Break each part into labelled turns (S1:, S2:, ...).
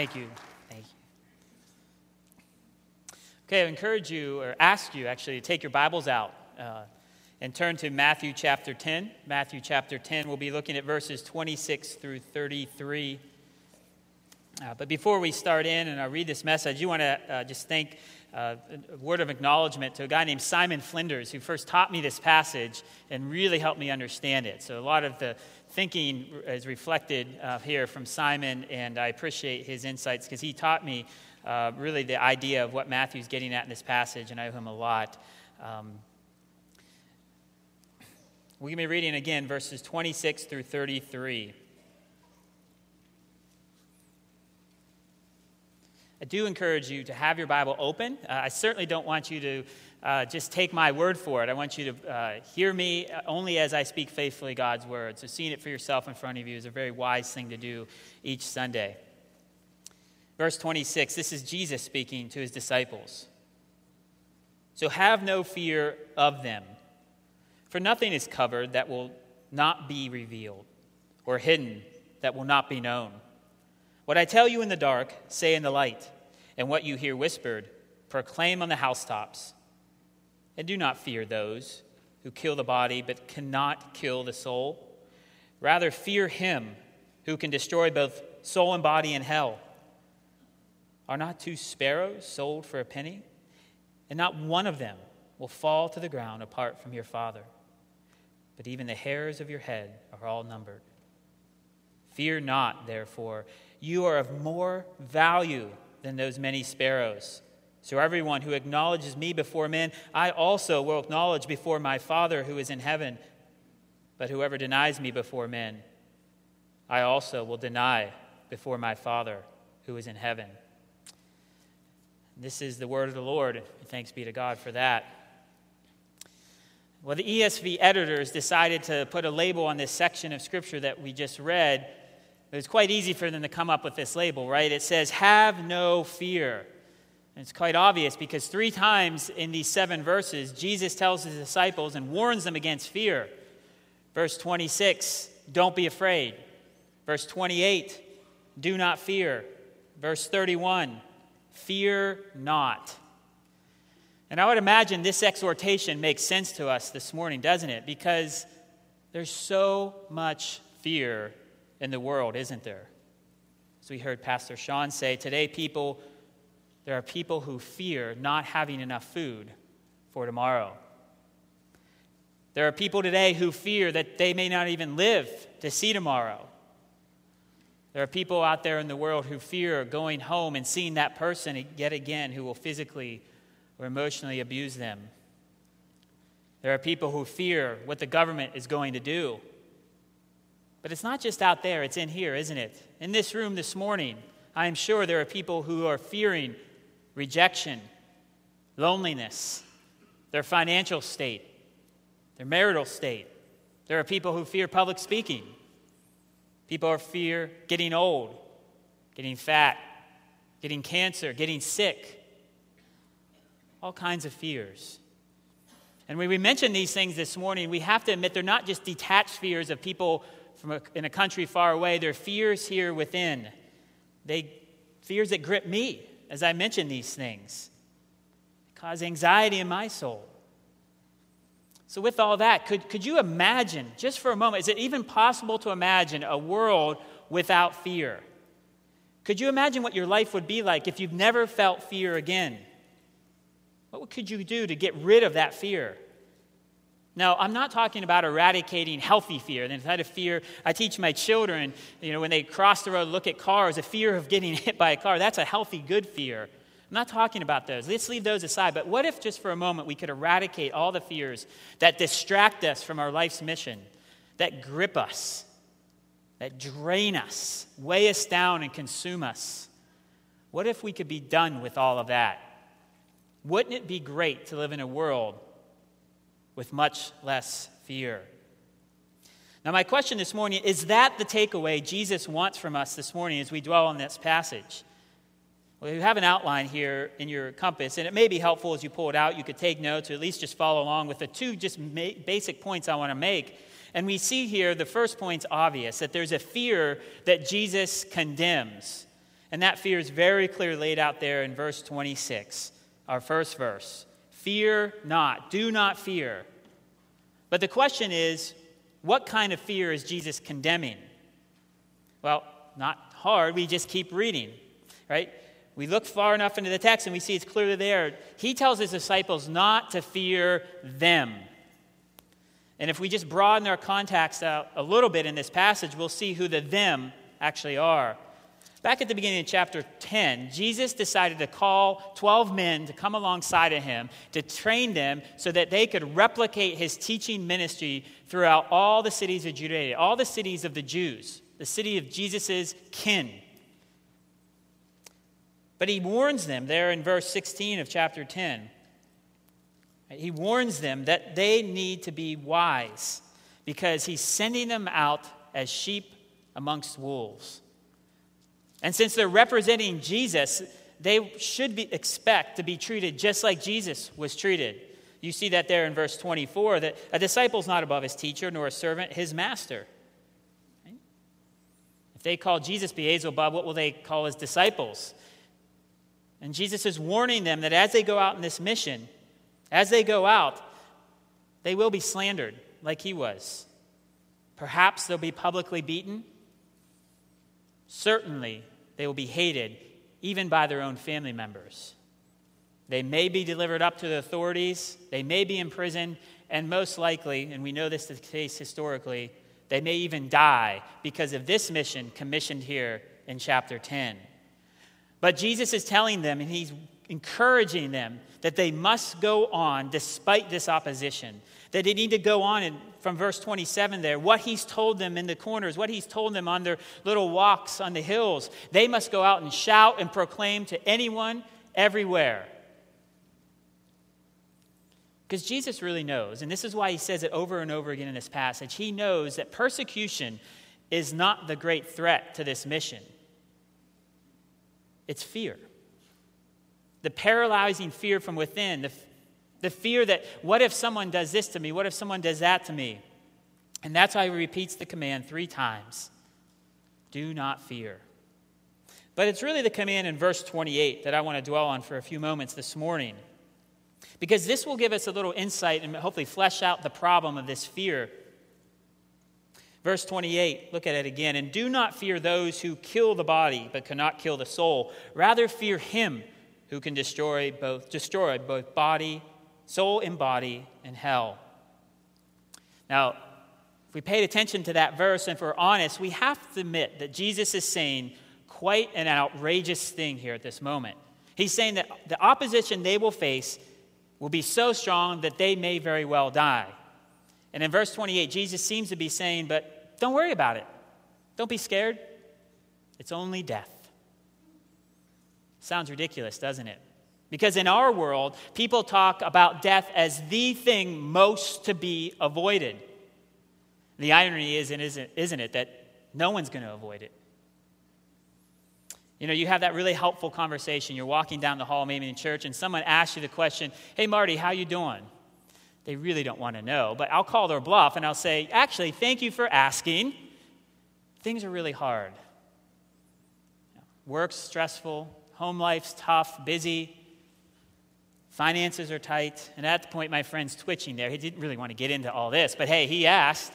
S1: Thank you. Thank you. Okay, I encourage you, or ask you actually, to take your Bibles out uh, and turn to Matthew chapter 10. Matthew chapter 10, we'll be looking at verses 26 through 33. Uh, but before we start in and I read this message, you want to uh, just thank uh, a word of acknowledgement to a guy named Simon Flinders, who first taught me this passage and really helped me understand it. So, a lot of the thinking is reflected uh, here from Simon, and I appreciate his insights because he taught me uh, really the idea of what Matthew's getting at in this passage, and I owe him a lot. Um, going to be reading again verses 26 through 33. I do encourage you to have your Bible open. Uh, I certainly don't want you to uh, just take my word for it. I want you to uh, hear me only as I speak faithfully God's word. So, seeing it for yourself in front of you is a very wise thing to do each Sunday. Verse 26 this is Jesus speaking to his disciples. So, have no fear of them, for nothing is covered that will not be revealed, or hidden that will not be known. What I tell you in the dark, say in the light, and what you hear whispered, proclaim on the housetops. And do not fear those who kill the body but cannot kill the soul. Rather, fear him who can destroy both soul and body in hell. Are not two sparrows sold for a penny? And not one of them will fall to the ground apart from your Father. But even the hairs of your head are all numbered. Fear not, therefore you are of more value than those many sparrows. So everyone who acknowledges me before men, I also will acknowledge before my Father who is in heaven. But whoever denies me before men, I also will deny before my Father who is in heaven. This is the word of the Lord. Thanks be to God for that. Well, the ESV editors decided to put a label on this section of Scripture that we just read it was quite easy for them to come up with this label, right? It says, Have no fear. And it's quite obvious because three times in these seven verses, Jesus tells his disciples and warns them against fear. Verse 26, don't be afraid. Verse 28, do not fear. Verse 31, fear not. And I would imagine this exhortation makes sense to us this morning, doesn't it? Because there's so much fear in the world, isn't there? As we heard Pastor Sean say, today people, there are people who fear not having enough food for tomorrow. There are people today who fear that they may not even live to see tomorrow. There are people out there in the world who fear going home and seeing that person yet again who will physically or emotionally abuse them. There are people who fear what the government is going to do but it's not just out there, it's in here, isn't it? In this room this morning, I am sure there are people who are fearing rejection, loneliness, their financial state, their marital state. There are people who fear public speaking. People fear getting old, getting fat, getting cancer, getting sick. All kinds of fears. And when we mention these things this morning, we have to admit they're not just detached fears of people from a, in a country far away, there are fears here within. They fears that grip me as I mention these things, cause anxiety in my soul. So, with all that, could, could you imagine, just for a moment, is it even possible to imagine a world without fear? Could you imagine what your life would be like if you've never felt fear again? What could you do to get rid of that fear? Now, I'm not talking about eradicating healthy fear. The kind of fear I teach my children, you know, when they cross the road, look at cars, a fear of getting hit by a car. That's a healthy, good fear. I'm not talking about those. Let's leave those aside. But what if, just for a moment, we could eradicate all the fears that distract us from our life's mission, that grip us, that drain us, weigh us down, and consume us? What if we could be done with all of that? Wouldn't it be great to live in a world with much less fear. Now, my question this morning is that the takeaway Jesus wants from us this morning as we dwell on this passage? Well, you have an outline here in your compass, and it may be helpful as you pull it out. You could take notes or at least just follow along with the two just ma- basic points I want to make. And we see here the first point's obvious that there's a fear that Jesus condemns. And that fear is very clearly laid out there in verse 26, our first verse. Fear not, do not fear. But the question is, what kind of fear is Jesus condemning? Well, not hard, we just keep reading, right? We look far enough into the text and we see it's clearly there. He tells his disciples not to fear them. And if we just broaden our context out a little bit in this passage, we'll see who the them actually are. Back at the beginning of chapter 10, Jesus decided to call 12 men to come alongside of him to train them so that they could replicate his teaching ministry throughout all the cities of Judea, all the cities of the Jews, the city of Jesus' kin. But he warns them there in verse 16 of chapter 10. He warns them that they need to be wise because he's sending them out as sheep amongst wolves. And since they're representing Jesus, they should be, expect to be treated just like Jesus was treated. You see that there in verse 24 that a disciple is not above his teacher, nor a servant his master. If they call Jesus Beelzebub, what will they call his disciples? And Jesus is warning them that as they go out in this mission, as they go out, they will be slandered like he was. Perhaps they'll be publicly beaten. Certainly, they will be hated, even by their own family members. They may be delivered up to the authorities, they may be imprisoned, and most likely, and we know this is the case historically, they may even die because of this mission commissioned here in chapter 10. But Jesus is telling them, and he's encouraging them that they must go on despite this opposition. That they need to go on, and from verse 27 there, what he's told them in the corners, what he's told them on their little walks on the hills, they must go out and shout and proclaim to anyone, everywhere. Because Jesus really knows, and this is why he says it over and over again in this passage. He knows that persecution is not the great threat to this mission, it's fear the paralyzing fear from within, the, the fear that, what if someone does this to me? What if someone does that to me? And that's why he repeats the command three times do not fear. But it's really the command in verse 28 that I want to dwell on for a few moments this morning. Because this will give us a little insight and hopefully flesh out the problem of this fear. Verse 28, look at it again. And do not fear those who kill the body but cannot kill the soul. Rather, fear him who can destroy both, destroy both body, soul and body in hell. Now, if we paid attention to that verse and if we're honest, we have to admit that Jesus is saying quite an outrageous thing here at this moment. He's saying that the opposition they will face will be so strong that they may very well die. And in verse 28, Jesus seems to be saying, But don't worry about it. Don't be scared. It's only death. Sounds ridiculous, doesn't it? Because in our world, people talk about death as the thing most to be avoided. The irony is, and isn't, isn't it, that no one's going to avoid it. You know, you have that really helpful conversation. You're walking down the hall, maybe in church, and someone asks you the question, "Hey, Marty, how you doing?" They really don't want to know, but I'll call their bluff and I'll say, "Actually, thank you for asking. Things are really hard. Work's stressful, Home life's tough, busy. Finances are tight. And at the point, my friend's twitching there. He didn't really want to get into all this, but hey, he asked.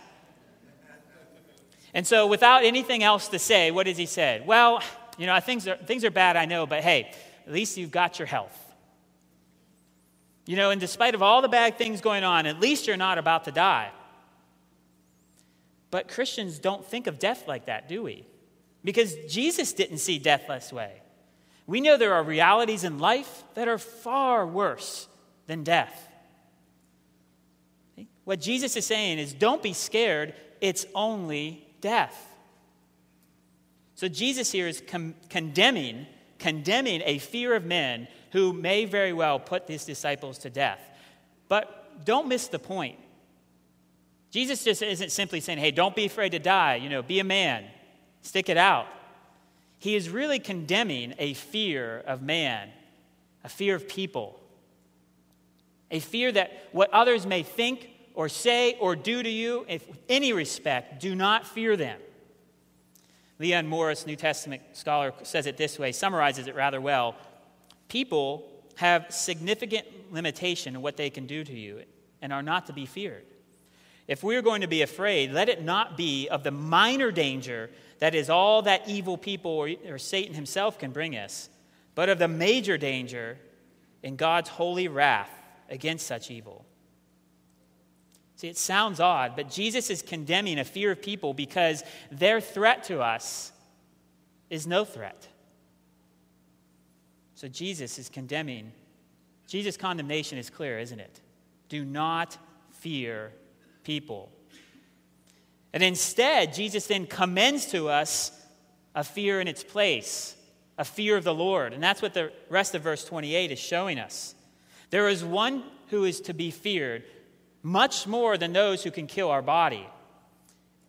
S1: And so, without anything else to say, what does he say? Well, you know, things are, things are bad, I know, but hey, at least you've got your health. You know, and despite of all the bad things going on, at least you're not about to die. But Christians don't think of death like that, do we? Because Jesus didn't see death this way. We know there are realities in life that are far worse than death. What Jesus is saying is don't be scared, it's only death. So Jesus here is com- condemning condemning a fear of men who may very well put his disciples to death. But don't miss the point. Jesus just isn't simply saying, "Hey, don't be afraid to die, you know, be a man. Stick it out." He is really condemning a fear of man, a fear of people, a fear that what others may think or say or do to you, if any respect, do not fear them. Leon Morris, New Testament scholar, says it this way, summarizes it rather well. People have significant limitation in what they can do to you and are not to be feared. If we're going to be afraid, let it not be of the minor danger that is all that evil people or, or Satan himself can bring us, but of the major danger in God's holy wrath against such evil. See, it sounds odd, but Jesus is condemning a fear of people because their threat to us is no threat. So Jesus is condemning. Jesus' condemnation is clear, isn't it? Do not fear people. And instead, Jesus then commends to us a fear in its place, a fear of the Lord. And that's what the rest of verse 28 is showing us. There is one who is to be feared much more than those who can kill our body.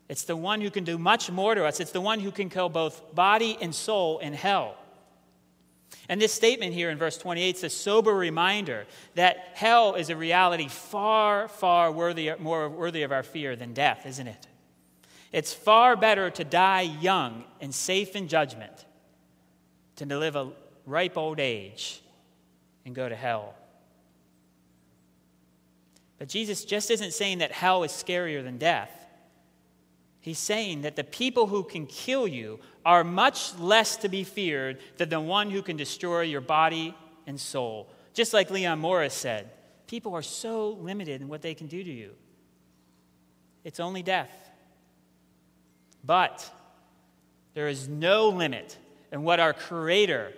S1: It's the one who can do much more to us. It's the one who can kill both body and soul in hell. And this statement here in verse 28 is a sober reminder that hell is a reality far, far worthy, more worthy of our fear than death, isn't it? It's far better to die young and safe in judgment than to live a ripe old age and go to hell. But Jesus just isn't saying that hell is scarier than death. He's saying that the people who can kill you are much less to be feared than the one who can destroy your body and soul. Just like Leon Morris said, people are so limited in what they can do to you. It's only death. But there is no limit in what our Creator,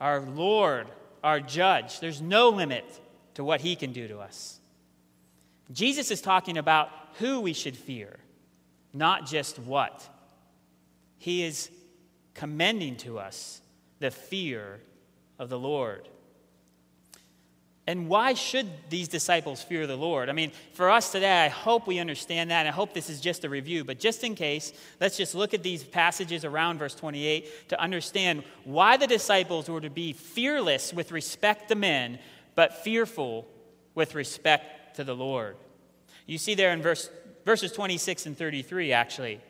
S1: our Lord, our Judge, there's no limit to what He can do to us. Jesus is talking about who we should fear not just what. He is commending to us the fear of the Lord. And why should these disciples fear the Lord? I mean, for us today, I hope we understand that. I hope this is just a review. But just in case, let's just look at these passages around verse 28 to understand why the disciples were to be fearless with respect to men, but fearful with respect to the Lord. You see there in verse verses 26 and 33, actually.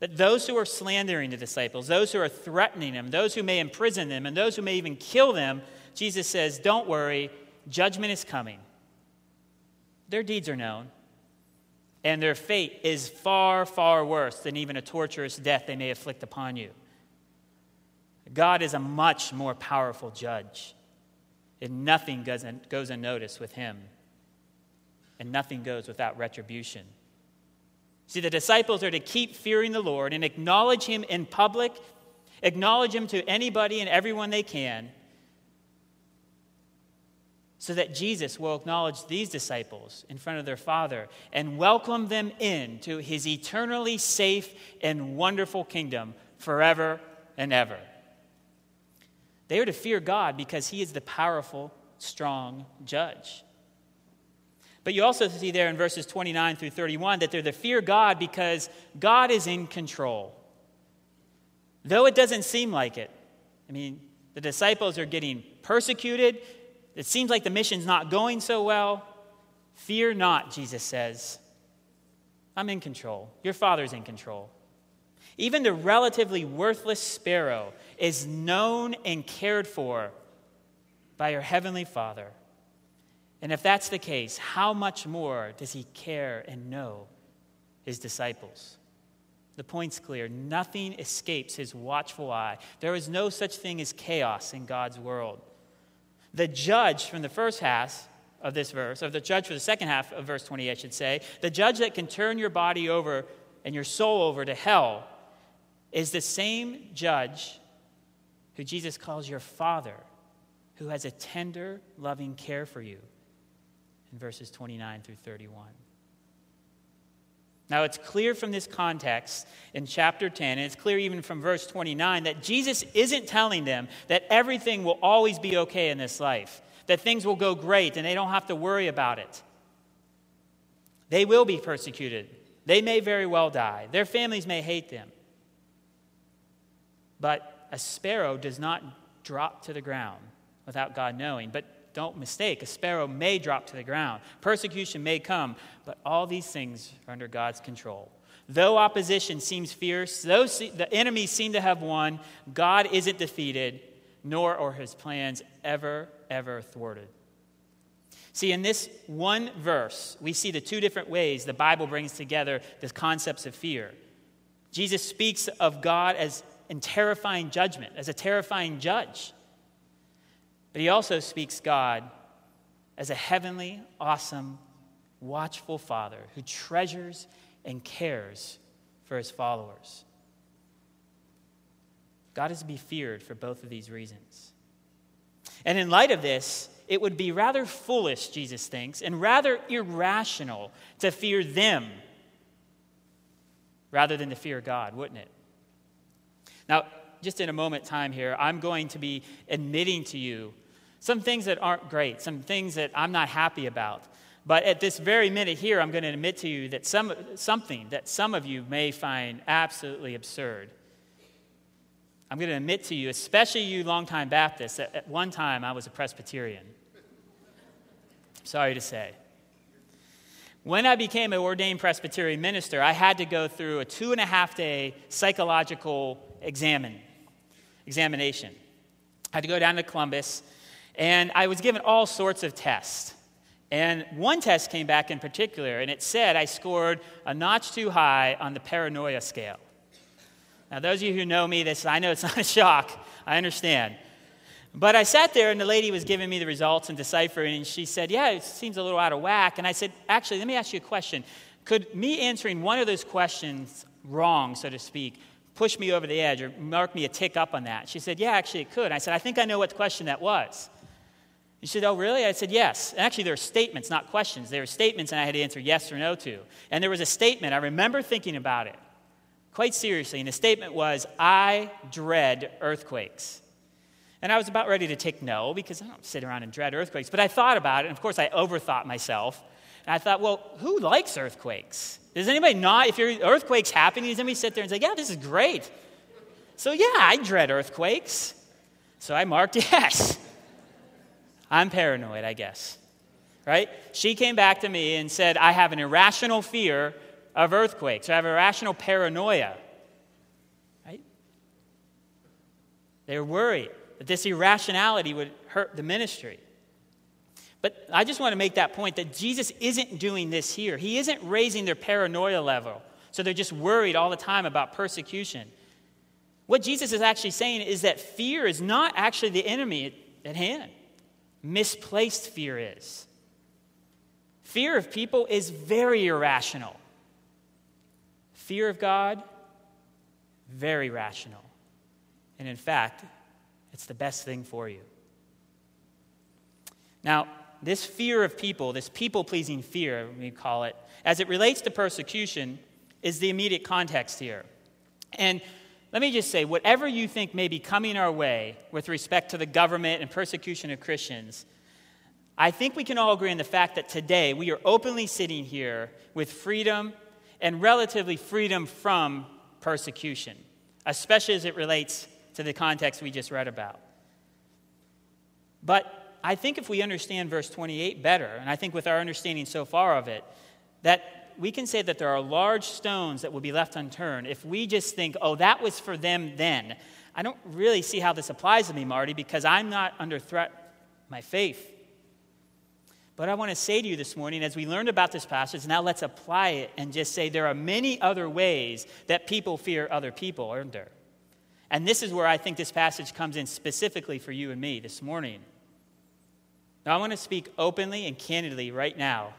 S1: That those who are slandering the disciples, those who are threatening them, those who may imprison them, and those who may even kill them, Jesus says, Don't worry, judgment is coming. Their deeds are known, and their fate is far, far worse than even a torturous death they may afflict upon you. God is a much more powerful judge, and nothing goes unnoticed with him, and nothing goes without retribution. See, the disciples are to keep fearing the Lord and acknowledge Him in public, acknowledge Him to anybody and everyone they can, so that Jesus will acknowledge these disciples in front of their Father and welcome them in to His eternally safe and wonderful kingdom forever and ever. They are to fear God because He is the powerful, strong judge. But you also see there in verses 29 through 31 that they're to fear God because God is in control. Though it doesn't seem like it. I mean, the disciples are getting persecuted. It seems like the mission's not going so well. Fear not, Jesus says. I'm in control. Your Father's in control. Even the relatively worthless sparrow is known and cared for by your Heavenly Father. And if that's the case, how much more does he care and know his disciples? The point's clear. Nothing escapes his watchful eye. There is no such thing as chaos in God's world. The judge from the first half of this verse, or the judge for the second half of verse 20, I should say, the judge that can turn your body over and your soul over to hell, is the same judge who Jesus calls your father, who has a tender, loving care for you in verses 29 through 31. Now, it's clear from this context in chapter 10, and it's clear even from verse 29, that Jesus isn't telling them that everything will always be okay in this life, that things will go great and they don't have to worry about it. They will be persecuted. They may very well die. Their families may hate them. But a sparrow does not drop to the ground without God knowing. But don't mistake, a sparrow may drop to the ground, persecution may come, but all these things are under God's control. Though opposition seems fierce, though the enemies seem to have won, God isn't defeated, nor are his plans ever, ever thwarted. See, in this one verse, we see the two different ways the Bible brings together the concepts of fear. Jesus speaks of God as in terrifying judgment, as a terrifying judge. But he also speaks God as a heavenly, awesome, watchful Father who treasures and cares for his followers. God is to be feared for both of these reasons. And in light of this, it would be rather foolish, Jesus thinks, and rather irrational to fear them rather than to fear God, wouldn't it? Now, just in a moment time here, I'm going to be admitting to you some things that aren't great, some things that I'm not happy about. But at this very minute here, I'm going to admit to you that some, something that some of you may find absolutely absurd. I'm going to admit to you, especially you longtime Baptists, that at one time I was a Presbyterian. Sorry to say. When I became an ordained Presbyterian minister, I had to go through a two and a half day psychological examine, examination. I had to go down to Columbus, and I was given all sorts of tests. And one test came back in particular, and it said I scored a notch too high on the paranoia scale. Now, those of you who know me, this I know it's not a shock. I understand. But I sat there, and the lady was giving me the results and deciphering, and she said, "Yeah, it seems a little out of whack." And I said, "Actually, let me ask you a question. Could me answering one of those questions wrong, so to speak, push me over the edge or mark me a tick up on that?" She said, "Yeah, actually, it could." I said, "I think I know what question that was." She said, Oh, really? I said, Yes. And actually, there were statements, not questions. There were statements, and I had to answer yes or no to. And there was a statement, I remember thinking about it quite seriously. And the statement was, I dread earthquakes. And I was about ready to take no because I don't sit around and dread earthquakes. But I thought about it, and of course, I overthought myself. And I thought, well, who likes earthquakes? Does anybody not? If your earthquakes happening, does anybody sit there and say, yeah, this is great? So, yeah, I dread earthquakes. So I marked yes. I'm paranoid, I guess. Right? She came back to me and said, I have an irrational fear of earthquakes. I have irrational paranoia. Right? They were worried that this irrationality would hurt the ministry. But I just want to make that point that Jesus isn't doing this here. He isn't raising their paranoia level. So they're just worried all the time about persecution. What Jesus is actually saying is that fear is not actually the enemy at hand misplaced fear is. Fear of people is very irrational. Fear of God, very rational. And in fact, it's the best thing for you. Now, this fear of people, this people pleasing fear, we call it, as it relates to persecution, is the immediate context here. And let me just say, whatever you think may be coming our way with respect to the government and persecution of Christians, I think we can all agree on the fact that today we are openly sitting here with freedom and relatively freedom from persecution, especially as it relates to the context we just read about. But I think if we understand verse 28 better, and I think with our understanding so far of it, that we can say that there are large stones that will be left unturned if we just think, oh, that was for them then. I don't really see how this applies to me, Marty, because I'm not under threat my faith. But I want to say to you this morning, as we learned about this passage, now let's apply it and just say there are many other ways that people fear other people, aren't there? And this is where I think this passage comes in specifically for you and me this morning. Now, I want to speak openly and candidly right now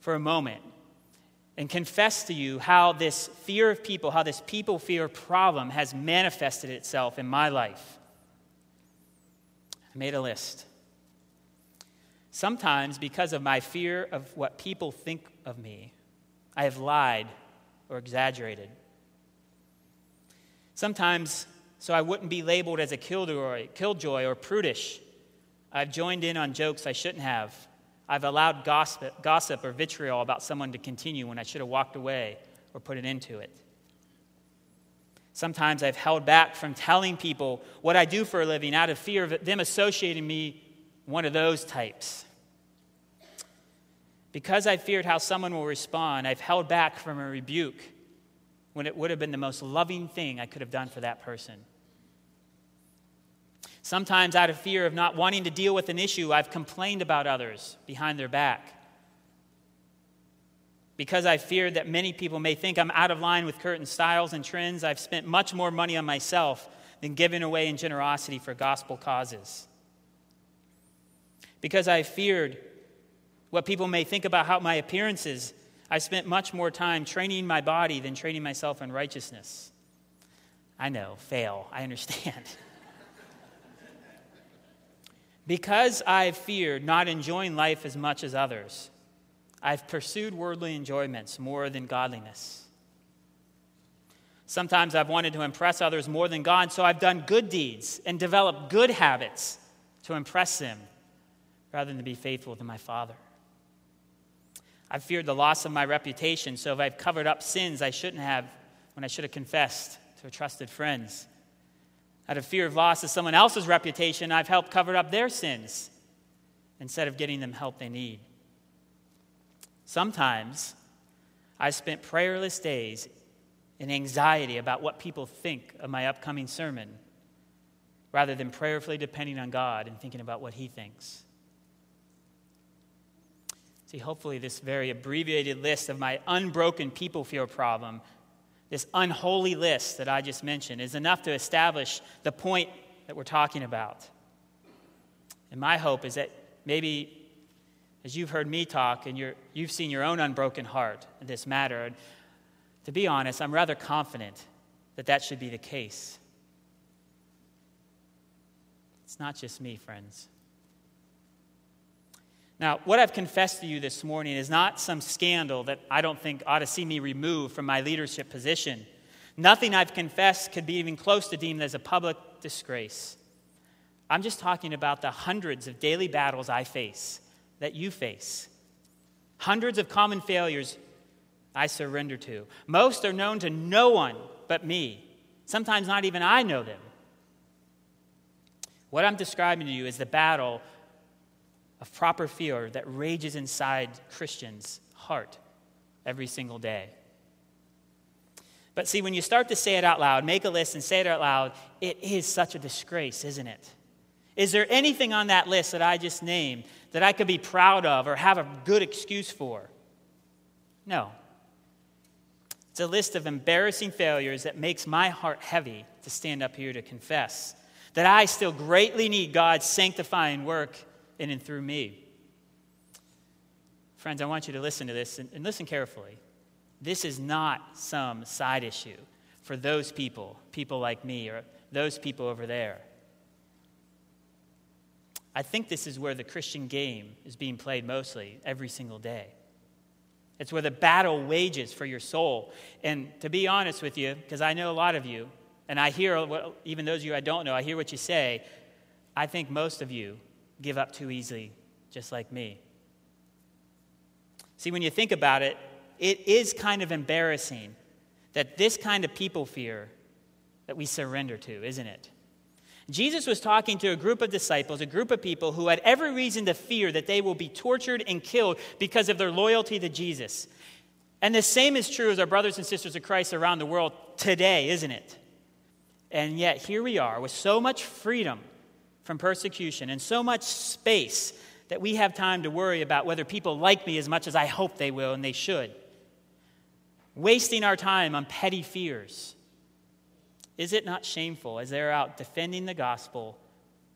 S1: for a moment and confess to you how this fear of people, how this people fear problem has manifested itself in my life. I made a list. Sometimes, because of my fear of what people think of me, I have lied or exaggerated. Sometimes, so I wouldn't be labeled as a killjoy, or prudish, I've joined in on jokes I shouldn't have I've allowed gossip, gossip or vitriol about someone to continue when I should have walked away or put an end to it. Sometimes I've held back from telling people what I do for a living out of fear of them associating me one of those types. Because I feared how someone will respond, I've held back from a rebuke when it would have been the most loving thing I could have done for that person. Sometimes, out of fear of not wanting to deal with an issue, I've complained about others behind their back. Because I feared that many people may think I'm out of line with current styles and trends, I've spent much more money on myself than giving away in generosity for gospel causes. Because I feared what people may think about how my appearances, I spent much more time training my body than training myself in righteousness. I know, fail, I understand. Because I've feared not enjoying life as much as others, I've pursued worldly enjoyments more than godliness. Sometimes I've wanted to impress others more than God, so I've done good deeds and developed good habits to impress them rather than to be faithful to my Father. I've feared the loss of my reputation, so if I've covered up sins I shouldn't have when I should have confessed to trusted friends. Out of fear of loss of someone else's reputation, I've helped cover up their sins instead of getting them help they need. Sometimes I spent prayerless days in anxiety about what people think of my upcoming sermon rather than prayerfully depending on God and thinking about what He thinks. See, hopefully, this very abbreviated list of my unbroken people fear problem this unholy list that I just mentioned is enough to establish the point that we're talking about. And my hope is that maybe as you've heard me talk and you have seen your own unbroken heart in this matter, and to be honest, I'm rather confident that that should be the case. It's not just me, friends. Now, what I've confessed to you this morning is not some scandal that I don't think ought to see me removed from my leadership position. Nothing I've confessed could be even close to deemed as a public disgrace. I'm just talking about the hundreds of daily battles I face, that you face. Hundreds of common failures I surrender to. Most are known to no one but me. Sometimes not even I know them. What I'm describing to you is the battle of proper fear that rages inside Christians' heart every single day. But see, when you start to say it out loud, make a list and say it out loud, it is such a disgrace, isn't it? Is there anything on that list that I just named that I could be proud of or have a good excuse for? No. It's a list of embarrassing failures that makes my heart heavy to stand up here to confess that I still greatly need God's sanctifying work in and through me. Friends, I want you to listen to this and, and listen carefully. This is not some side issue for those people, people like me, or those people over there. I think this is where the Christian game is being played mostly every single day. It's where the battle wages for your soul. And to be honest with you, because I know a lot of you, and I hear, what, even those of you I don't know, I hear what you say. I think most of you give up too easily, just like me. See, when you think about it, it is kind of embarrassing that this kind of people fear that we surrender to, isn't it? Jesus was talking to a group of disciples, a group of people who had every reason to fear that they will be tortured and killed because of their loyalty to Jesus. And the same is true as our brothers and sisters of Christ around the world today, isn't it? And yet, here we are with so much freedom from persecution and so much space that we have time to worry about whether people like me as much as I hope they will and they should. Wasting our time on petty fears. Is it not shameful as they're out defending the gospel,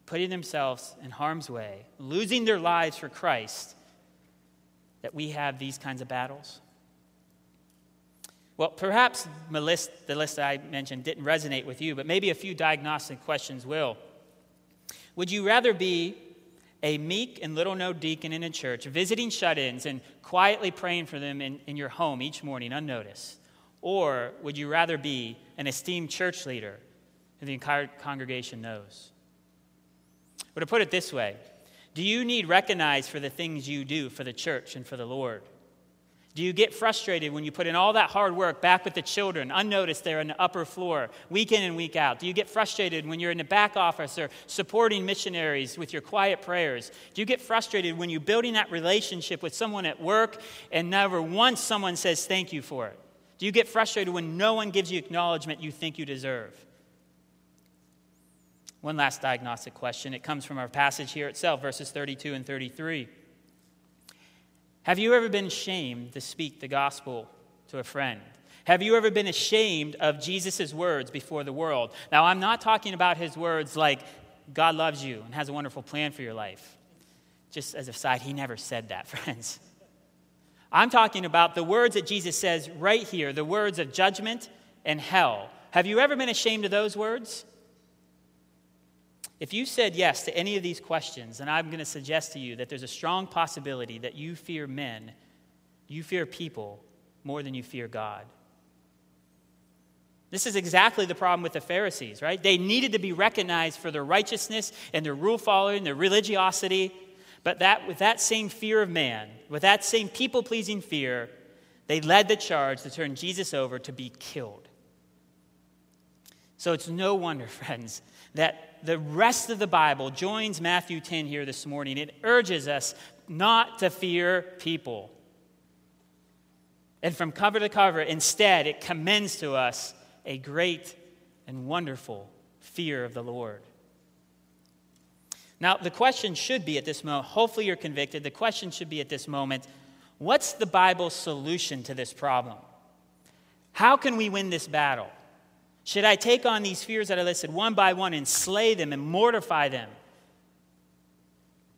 S1: putting themselves in harm's way, losing their lives for Christ, that we have these kinds of battles? Well, perhaps the list, the list I mentioned didn't resonate with you, but maybe a few diagnostic questions will. Would you rather be a meek and little known deacon in a church, visiting shut ins and quietly praying for them in, in your home each morning unnoticed? Or would you rather be an esteemed church leader who the entire congregation knows? Or to put it this way, do you need recognized for the things you do for the church and for the Lord? Do you get frustrated when you put in all that hard work back with the children, unnoticed there on the upper floor, week in and week out? Do you get frustrated when you're in the back office or supporting missionaries with your quiet prayers? Do you get frustrated when you're building that relationship with someone at work and never once someone says thank you for it? Do you get frustrated when no one gives you acknowledgement you think you deserve? One last diagnostic question. It comes from our passage here itself, verses 32 and 33. Have you ever been ashamed to speak the gospel to a friend? Have you ever been ashamed of Jesus' words before the world? Now, I'm not talking about his words like, God loves you and has a wonderful plan for your life. Just as a side, he never said that, friends. I'm talking about the words that Jesus says right here, the words of judgment and hell. Have you ever been ashamed of those words? If you said yes to any of these questions, then I'm going to suggest to you that there's a strong possibility that you fear men, you fear people more than you fear God. This is exactly the problem with the Pharisees, right? They needed to be recognized for their righteousness and their rule following, their religiosity, but that with that same fear of man, with that same people pleasing fear, they led the charge to turn Jesus over to be killed. So it's no wonder, friends, that the rest of the Bible joins Matthew 10 here this morning. It urges us not to fear people. And from cover to cover, instead, it commends to us a great and wonderful fear of the Lord. Now, the question should be at this moment, hopefully you're convicted, the question should be at this moment what's the Bible's solution to this problem? How can we win this battle? Should I take on these fears that I listed one by one and slay them and mortify them?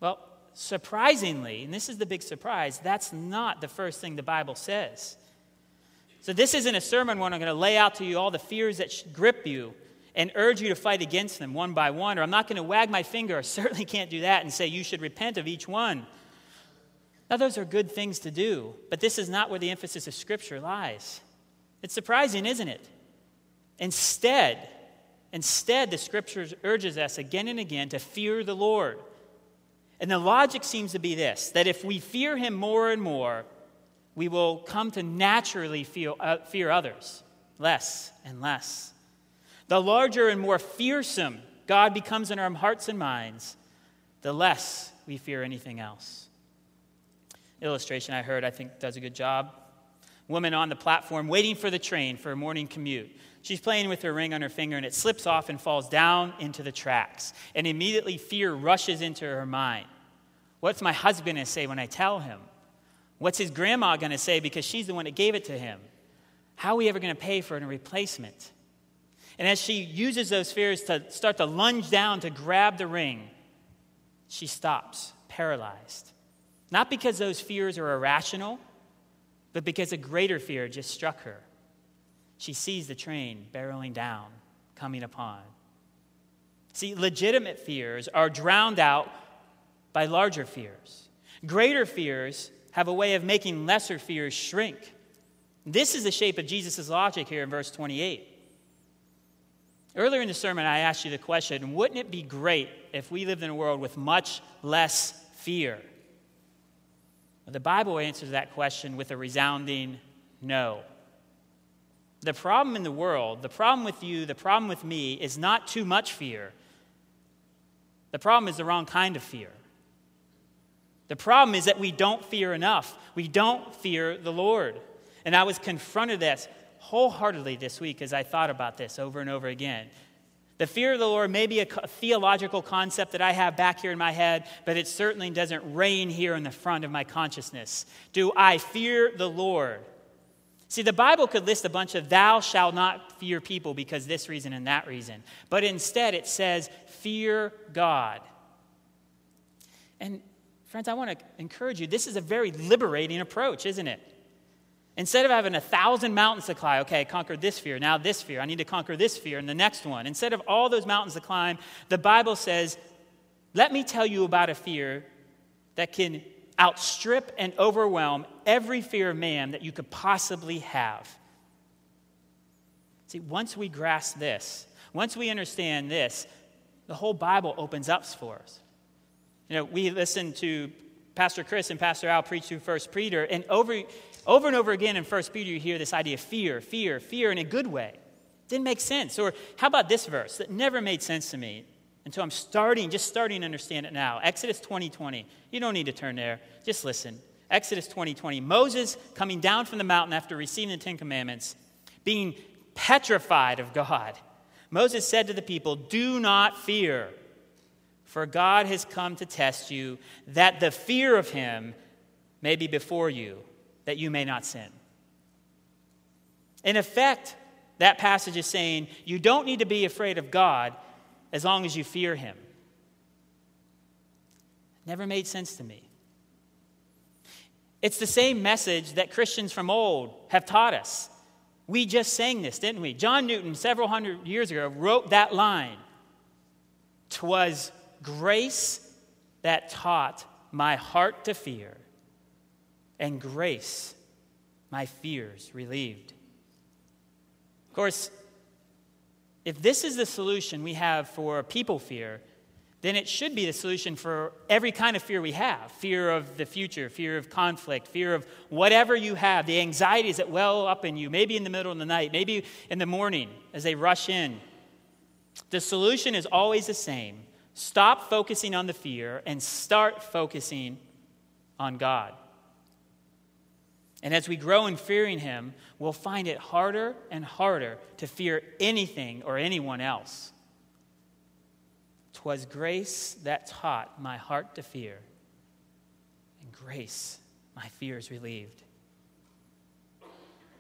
S1: Well, surprisingly, and this is the big surprise, that's not the first thing the Bible says. So, this isn't a sermon where I'm going to lay out to you all the fears that grip you and urge you to fight against them one by one, or I'm not going to wag my finger, I certainly can't do that, and say you should repent of each one. Now, those are good things to do, but this is not where the emphasis of Scripture lies. It's surprising, isn't it? Instead, instead, the scriptures urges us again and again to fear the Lord. And the logic seems to be this that if we fear him more and more, we will come to naturally feel, uh, fear others less and less. The larger and more fearsome God becomes in our hearts and minds, the less we fear anything else. Illustration I heard, I think, does a good job. Woman on the platform waiting for the train for a morning commute. She's playing with her ring on her finger and it slips off and falls down into the tracks. And immediately fear rushes into her mind. What's my husband going to say when I tell him? What's his grandma going to say because she's the one that gave it to him? How are we ever going to pay for a replacement? And as she uses those fears to start to lunge down to grab the ring, she stops, paralyzed. Not because those fears are irrational, but because a greater fear just struck her she sees the train barreling down, coming upon. See, legitimate fears are drowned out by larger fears. Greater fears have a way of making lesser fears shrink. This is the shape of Jesus' logic here in verse 28. Earlier in the sermon, I asked you the question wouldn't it be great if we lived in a world with much less fear? The Bible answers that question with a resounding no. The problem in the world, the problem with you, the problem with me is not too much fear. The problem is the wrong kind of fear. The problem is that we don't fear enough. We don't fear the Lord. And I was confronted this wholeheartedly this week as I thought about this over and over again. The fear of the Lord may be a theological concept that I have back here in my head, but it certainly doesn't reign here in the front of my consciousness. Do I fear the Lord? See, the Bible could list a bunch of thou shalt not fear people because this reason and that reason. But instead, it says, fear God. And friends, I want to encourage you this is a very liberating approach, isn't it? Instead of having a thousand mountains to climb, okay, I conquered this fear, now this fear, I need to conquer this fear and the next one. Instead of all those mountains to climb, the Bible says, let me tell you about a fear that can outstrip and overwhelm every fear of man that you could possibly have. See, once we grasp this, once we understand this, the whole Bible opens up for us. You know, we listen to Pastor Chris and Pastor Al preach through First Peter, and over, over and over again in First Peter, you hear this idea of fear, fear, fear in a good way. Didn't make sense. Or how about this verse that never made sense to me? And so I'm starting, just starting to understand it now. Exodus 20 20. You don't need to turn there. Just listen. Exodus 20 20. Moses coming down from the mountain after receiving the Ten Commandments, being petrified of God. Moses said to the people, Do not fear, for God has come to test you, that the fear of him may be before you, that you may not sin. In effect, that passage is saying you don't need to be afraid of God as long as you fear him. Never made sense to me. It's the same message that Christians from old have taught us. We just sang this, didn't we? John Newton, several hundred years ago, wrote that line Twas grace that taught my heart to fear, and grace my fears relieved. Of course, if this is the solution we have for people fear, then it should be the solution for every kind of fear we have fear of the future, fear of conflict, fear of whatever you have, the anxieties that well up in you, maybe in the middle of the night, maybe in the morning as they rush in. The solution is always the same stop focusing on the fear and start focusing on God. And as we grow in fearing Him, we'll find it harder and harder to fear anything or anyone else. 'Twas grace that taught my heart to fear, and grace my fears relieved.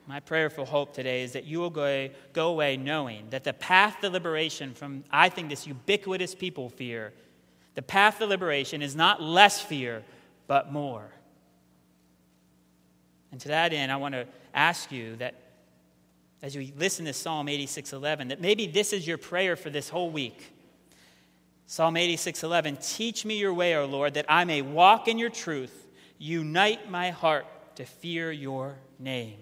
S1: My prayer for hope today is that you will go, go away knowing that the path to liberation from, I think, this ubiquitous people fear, the path to liberation is not less fear, but more. And to that end, I want to ask you that as you listen to Psalm 86:11, that maybe this is your prayer for this whole week. Psalm 86:11, "Teach me your way, O Lord, that I may walk in your truth. Unite my heart to fear your name."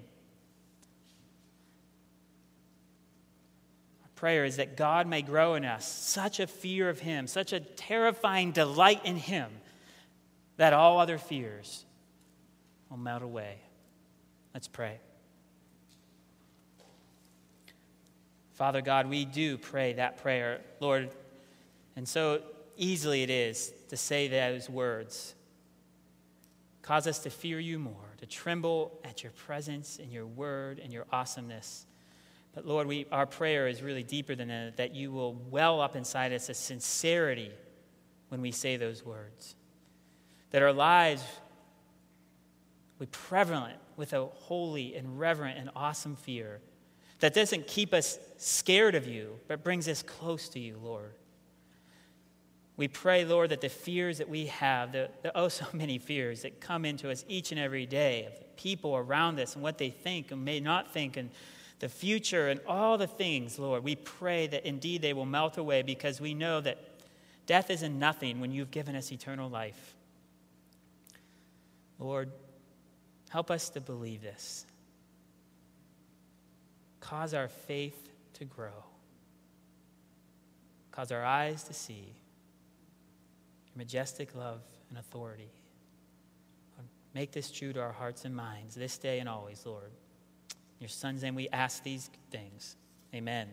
S1: Our prayer is that God may grow in us such a fear of him, such a terrifying delight in him that all other fears will melt away. Let's pray. Father God, we do pray that prayer. Lord, and so easily it is to say those words. Cause us to fear you more, to tremble at your presence and your word and your awesomeness. But Lord, we, our prayer is really deeper than that, that you will well up inside us a sincerity when we say those words. That our lives be prevalent with a holy and reverent and awesome fear that doesn't keep us scared of you, but brings us close to you, Lord. We pray, Lord, that the fears that we have, the, the oh so many fears that come into us each and every day of people around us and what they think and may not think, and the future and all the things, Lord, we pray that indeed they will melt away because we know that death is in nothing when you've given us eternal life. Lord, help us to believe this. Cause our faith to grow. Cause our eyes to see your majestic love and authority. Make this true to our hearts and minds this day and always, Lord. In your Son's name we ask these things. Amen.